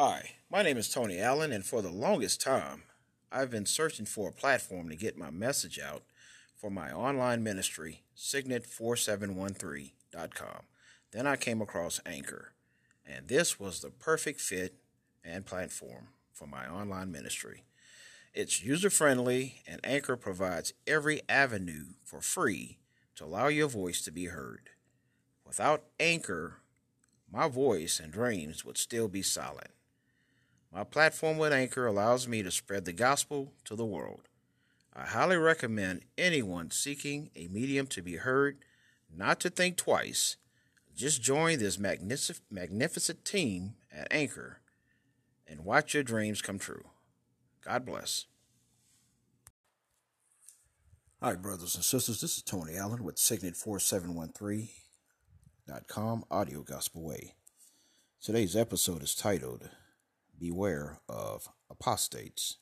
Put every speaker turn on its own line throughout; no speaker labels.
Hi, my name is Tony Allen, and for the longest time, I've been searching for a platform to get my message out for my online ministry, Signet4713.com. Then I came across Anchor, and this was the perfect fit and platform for my online ministry. It's user friendly, and Anchor provides every avenue for free to allow your voice to be heard. Without Anchor, my voice and dreams would still be silent. My platform with Anchor allows me to spread the gospel to the world. I highly recommend anyone seeking a medium to be heard not to think twice. Just join this magnific- magnificent team at Anchor and watch your dreams come true. God bless. Hi, brothers and sisters. This is Tony Allen with Signet4713.com Audio Gospel Way. Today's episode is titled beware of apostates.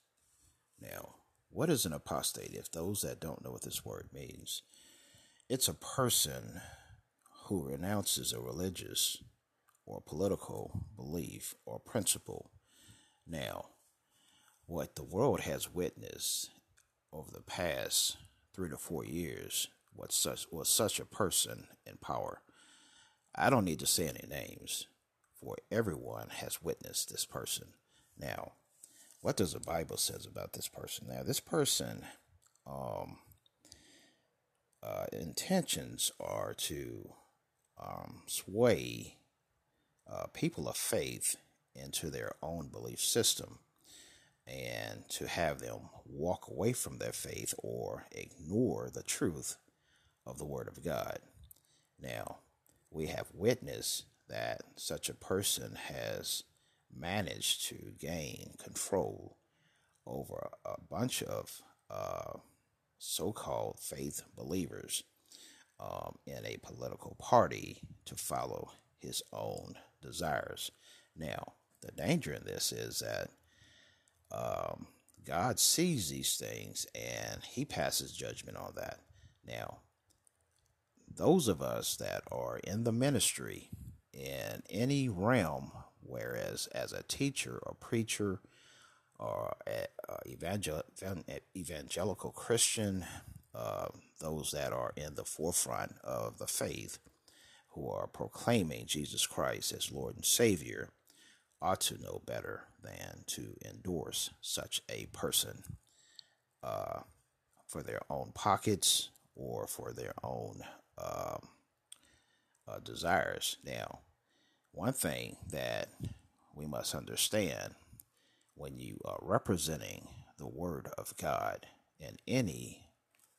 Now, what is an apostate? If those that don't know what this word means, it's a person who renounces a religious or political belief or principle. Now, what the world has witnessed over the past three to four years was such was such a person in power. I don't need to say any names everyone has witnessed this person. Now, what does the Bible says about this person? Now, this person, um, uh, intentions are to um, sway uh, people of faith into their own belief system and to have them walk away from their faith or ignore the truth of the Word of God. Now, we have witnessed that such a person has managed to gain control over a bunch of uh, so called faith believers um, in a political party to follow his own desires. Now, the danger in this is that um, God sees these things and he passes judgment on that. Now, those of us that are in the ministry in any realm, whereas as a teacher or preacher or evangel- evangelical Christian, uh, those that are in the forefront of the faith, who are proclaiming Jesus Christ as Lord and Savior, ought to know better than to endorse such a person uh, for their own pockets or for their own um, uh, desires. Now, one thing that we must understand when you are representing the Word of God in any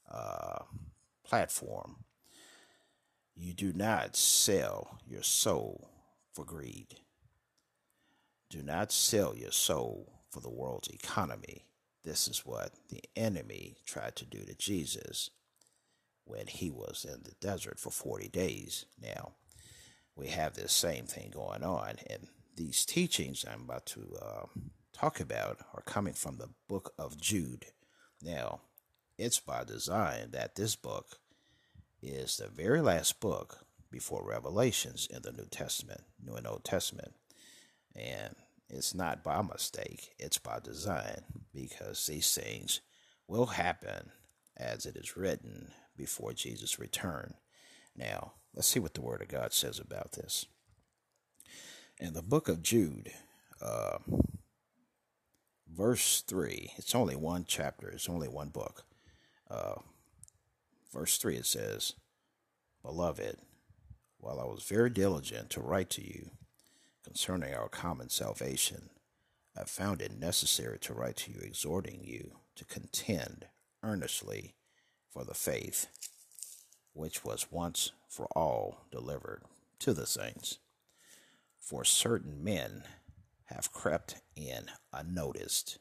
uh, platform, you do not sell your soul for greed. Do not sell your soul for the world's economy. This is what the enemy tried to do to Jesus when he was in the desert for 40 days. Now, we have this same thing going on. And these teachings I'm about to uh, talk about are coming from the book of Jude. Now, it's by design that this book is the very last book before Revelations in the New Testament, New and Old Testament. And it's not by mistake, it's by design because these things will happen as it is written before Jesus' return. Now, let's see what the Word of God says about this. In the book of Jude, uh, verse 3, it's only one chapter, it's only one book. Uh, verse 3, it says, Beloved, while I was very diligent to write to you concerning our common salvation, I found it necessary to write to you, exhorting you to contend earnestly for the faith which was once for all delivered to the saints. For certain men have crept in unnoticed,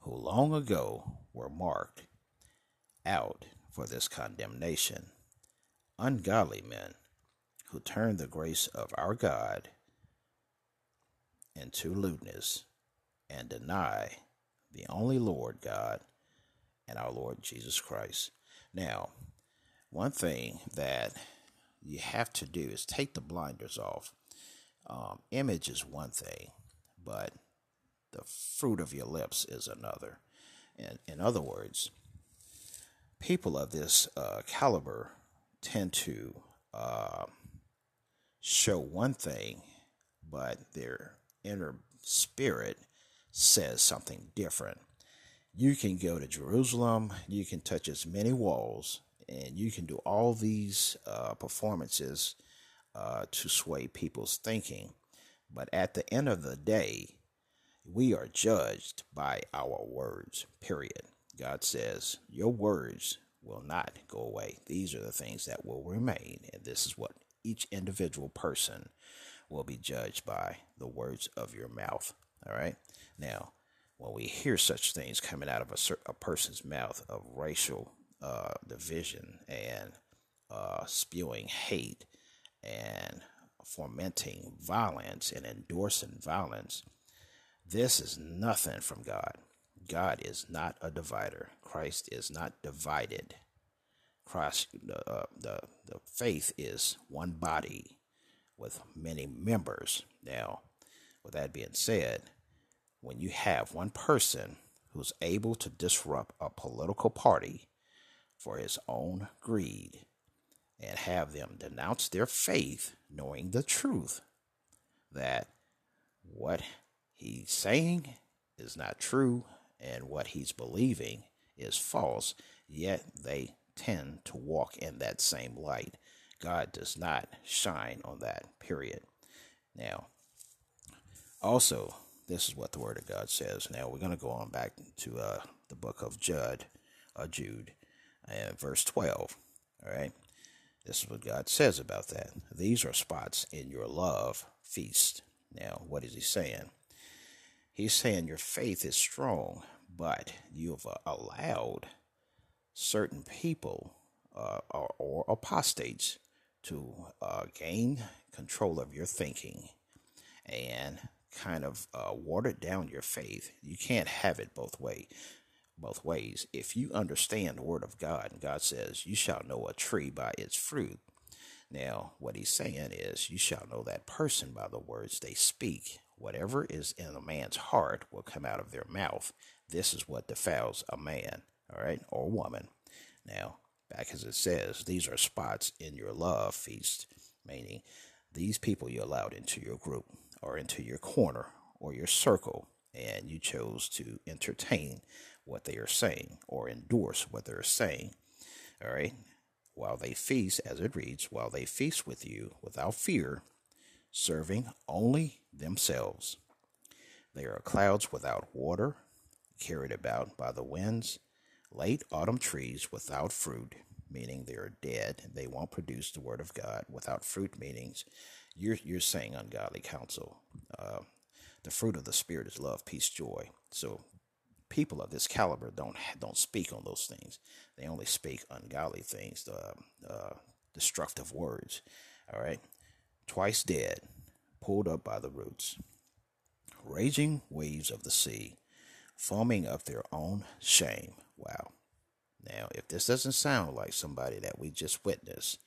who long ago were marked out for this condemnation, ungodly men who turn the grace of our God into lewdness and deny the only Lord God and our Lord Jesus Christ. Now, one thing that you have to do is take the blinders off. Um, image is one thing, but the fruit of your lips is another. And in other words, people of this uh, caliber tend to uh, show one thing, but their inner spirit says something different. You can go to Jerusalem, you can touch as many walls, and you can do all these uh, performances uh, to sway people's thinking. But at the end of the day, we are judged by our words, period. God says, Your words will not go away. These are the things that will remain. And this is what each individual person will be judged by the words of your mouth. All right. Now, when we hear such things coming out of a, a person's mouth of racial uh, division and uh, spewing hate and fomenting violence and endorsing violence, this is nothing from God. God is not a divider. Christ is not divided. Christ, uh, the, the faith is one body with many members. Now, with that being said, when you have one person who's able to disrupt a political party for his own greed and have them denounce their faith, knowing the truth that what he's saying is not true and what he's believing is false, yet they tend to walk in that same light. God does not shine on that, period. Now, also, this is what the Word of God says. Now, we're going to go on back to uh, the book of Judd, uh, Jude, and verse 12. All right. This is what God says about that. These are spots in your love feast. Now, what is he saying? He's saying your faith is strong, but you've uh, allowed certain people uh, or, or, apostates to uh, gain control of your thinking and kind of uh, watered down your faith. You can't have it both way, both ways. If you understand the word of God, and God says, "You shall know a tree by its fruit." Now, what He's saying is, you shall know that person by the words they speak. Whatever is in a man's heart will come out of their mouth. This is what defiles a man, all right, or woman. Now, back as it says, these are spots in your love feast, meaning these people you allowed into your group or into your corner or your circle, and you chose to entertain what they are saying or endorse what they're saying. All right. While they feast, as it reads, while they feast with you without fear, serving only themselves. They are clouds without water, carried about by the winds, late autumn trees without fruit, meaning they are dead. They won't produce the word of God. Without fruit meanings you're you're saying ungodly counsel. Uh, the fruit of the spirit is love, peace, joy. So people of this caliber don't don't speak on those things. They only speak ungodly things, uh, uh, destructive words. All right, twice dead, pulled up by the roots, raging waves of the sea, foaming up their own shame. Wow. Now, if this doesn't sound like somebody that we just witnessed,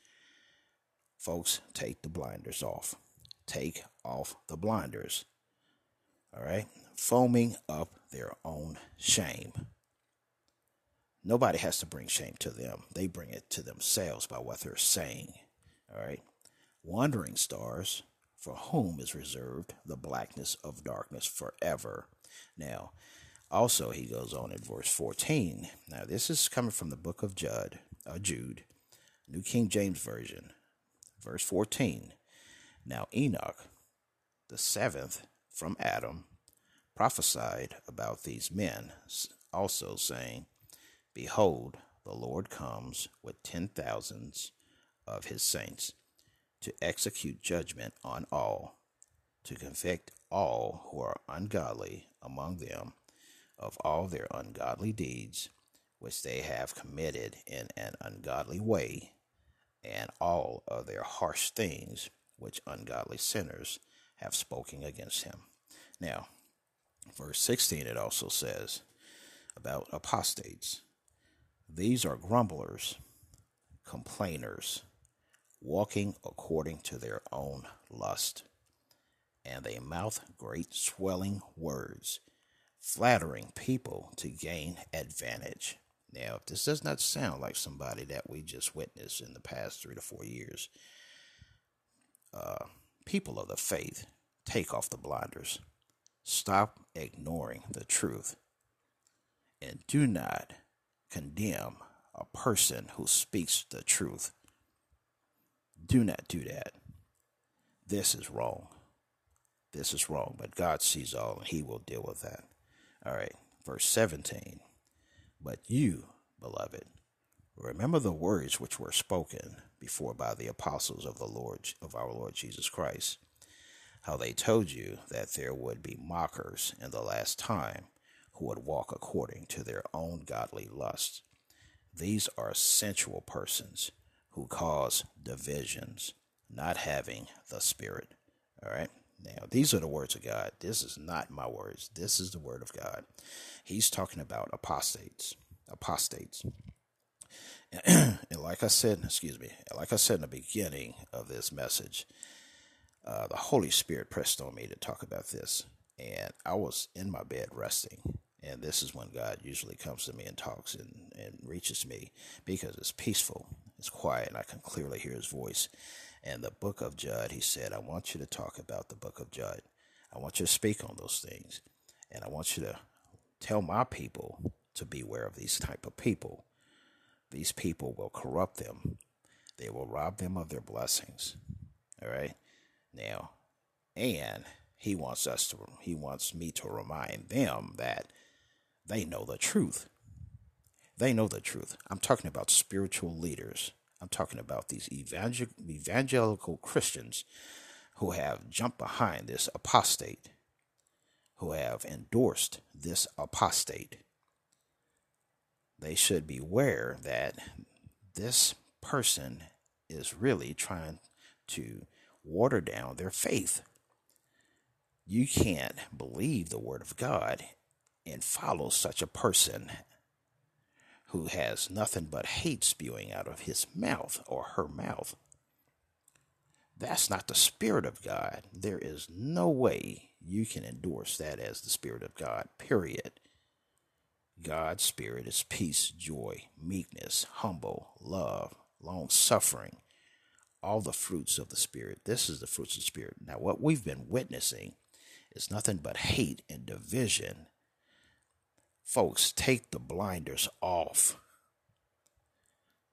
Folks, take the blinders off. Take off the blinders. All right? Foaming up their own shame. Nobody has to bring shame to them, they bring it to themselves by what they're saying. All right? Wandering stars, for whom is reserved the blackness of darkness forever. Now, also, he goes on in verse 14. Now, this is coming from the book of Judd, uh, Jude, New King James Version. Verse 14 Now Enoch, the seventh from Adam, prophesied about these men, also saying, Behold, the Lord comes with ten thousands of his saints to execute judgment on all, to convict all who are ungodly among them of all their ungodly deeds which they have committed in an ungodly way and all of their harsh things which ungodly sinners have spoken against him. Now, verse 16, it also says about apostates these are grumblers, complainers, walking according to their own lust, and they mouth great swelling words, flattering people to gain advantage. Now, if this does not sound like somebody that we just witnessed in the past three to four years, uh, people of the faith, take off the blinders. Stop ignoring the truth. And do not condemn a person who speaks the truth. Do not do that. This is wrong. This is wrong, but God sees all and He will deal with that. All right, verse 17. But you, beloved, remember the words which were spoken before by the apostles of the Lord of our Lord Jesus Christ, how they told you that there would be mockers in the last time who would walk according to their own godly lusts. These are sensual persons who cause divisions, not having the Spirit. All right. Now, these are the words of God. This is not my words. This is the word of God. He's talking about apostates. Apostates. and like I said, excuse me, like I said in the beginning of this message, uh, the Holy Spirit pressed on me to talk about this. And I was in my bed resting. And this is when God usually comes to me and talks and, and reaches me because it's peaceful, it's quiet, and I can clearly hear his voice. And the book of Judd, he said, I want you to talk about the book of Judd. I want you to speak on those things. And I want you to tell my people to beware of these type of people. These people will corrupt them. They will rob them of their blessings. All right. Now, and he wants us to he wants me to remind them that they know the truth. They know the truth. I'm talking about spiritual leaders. I'm talking about these evangel- evangelical Christians who have jumped behind this apostate, who have endorsed this apostate. They should beware that this person is really trying to water down their faith. You can't believe the Word of God and follow such a person who has nothing but hate spewing out of his mouth or her mouth. That's not the Spirit of God. There is no way you can endorse that as the Spirit of God, period. God's Spirit is peace, joy, meekness, humble, love, long suffering, all the fruits of the Spirit. This is the fruits of the Spirit. Now, what we've been witnessing is nothing but hate and division Folks, take the blinders off.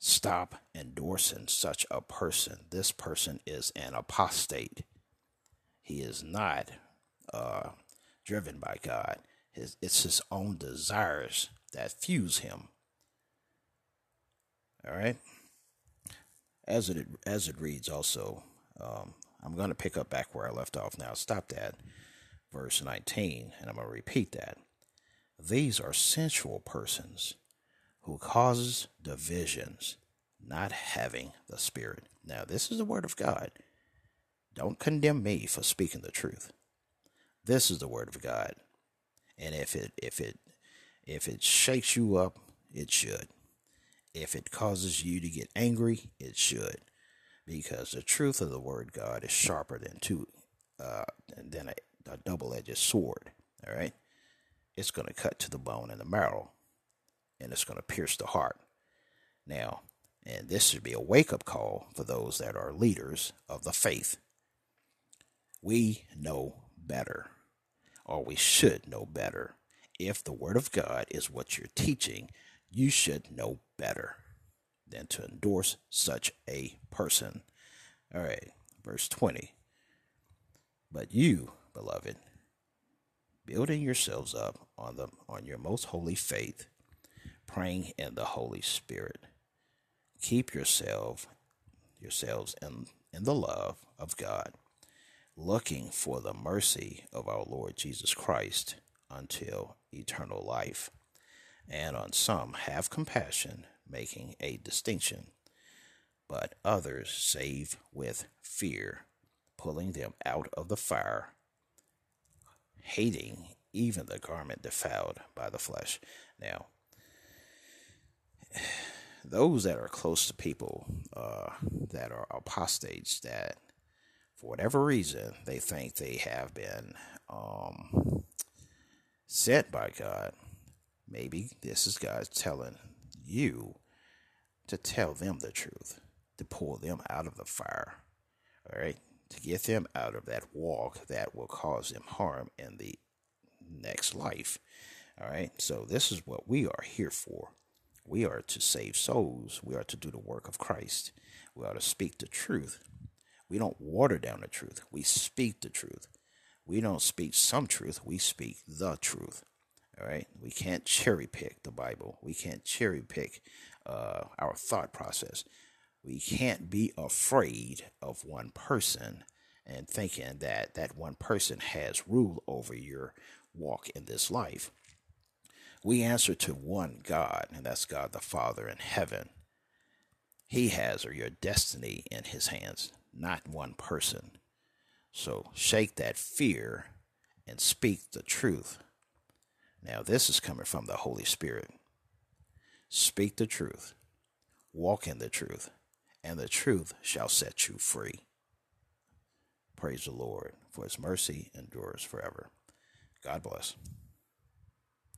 Stop endorsing such a person. This person is an apostate. He is not uh, driven by God. His, it's his own desires that fuse him. All right. As it as it reads, also, um, I'm going to pick up back where I left off. Now, stop that verse 19, and I'm going to repeat that. These are sensual persons who causes divisions, not having the Spirit. Now, this is the word of God. Don't condemn me for speaking the truth. This is the word of God. And if it if it if it shakes you up, it should. If it causes you to get angry, it should. Because the truth of the word God is sharper than two uh, than a, a double-edged sword. All right it's going to cut to the bone and the marrow, and it's going to pierce the heart. Now, and this should be a wake up call for those that are leaders of the faith. We know better, or we should know better. If the Word of God is what you're teaching, you should know better than to endorse such a person. All right, verse 20. But you, beloved, building yourselves up on the on your most holy faith, praying in the Holy Spirit. Keep yourself yourselves in, in the love of God, looking for the mercy of our Lord Jesus Christ until eternal life. And on some have compassion, making a distinction, but others save with fear, pulling them out of the fire hating even the garment defiled by the flesh. Now, those that are close to people uh, that are apostates, that for whatever reason, they think they have been um, sent by God. Maybe this is God telling you to tell them the truth, to pull them out of the fire, all right, to get them out of that walk that will cause them harm in the next life. All right, so this is what we are here for. We are to save souls. We are to do the work of Christ. We are to speak the truth. We don't water down the truth. We speak the truth. We don't speak some truth. We speak the truth. All right. We can't cherry pick the Bible. We can't cherry pick uh, our thought process. We can't be afraid of one person and thinking that that one person has rule over your walk in this life. We answer to one God, and that's God the Father in heaven. He has or your destiny in his hands, not one person. So shake that fear and speak the truth. Now, this is coming from the Holy Spirit. Speak the truth, walk in the truth, and the truth shall set you free. Praise the Lord, for his mercy endures forever. God bless.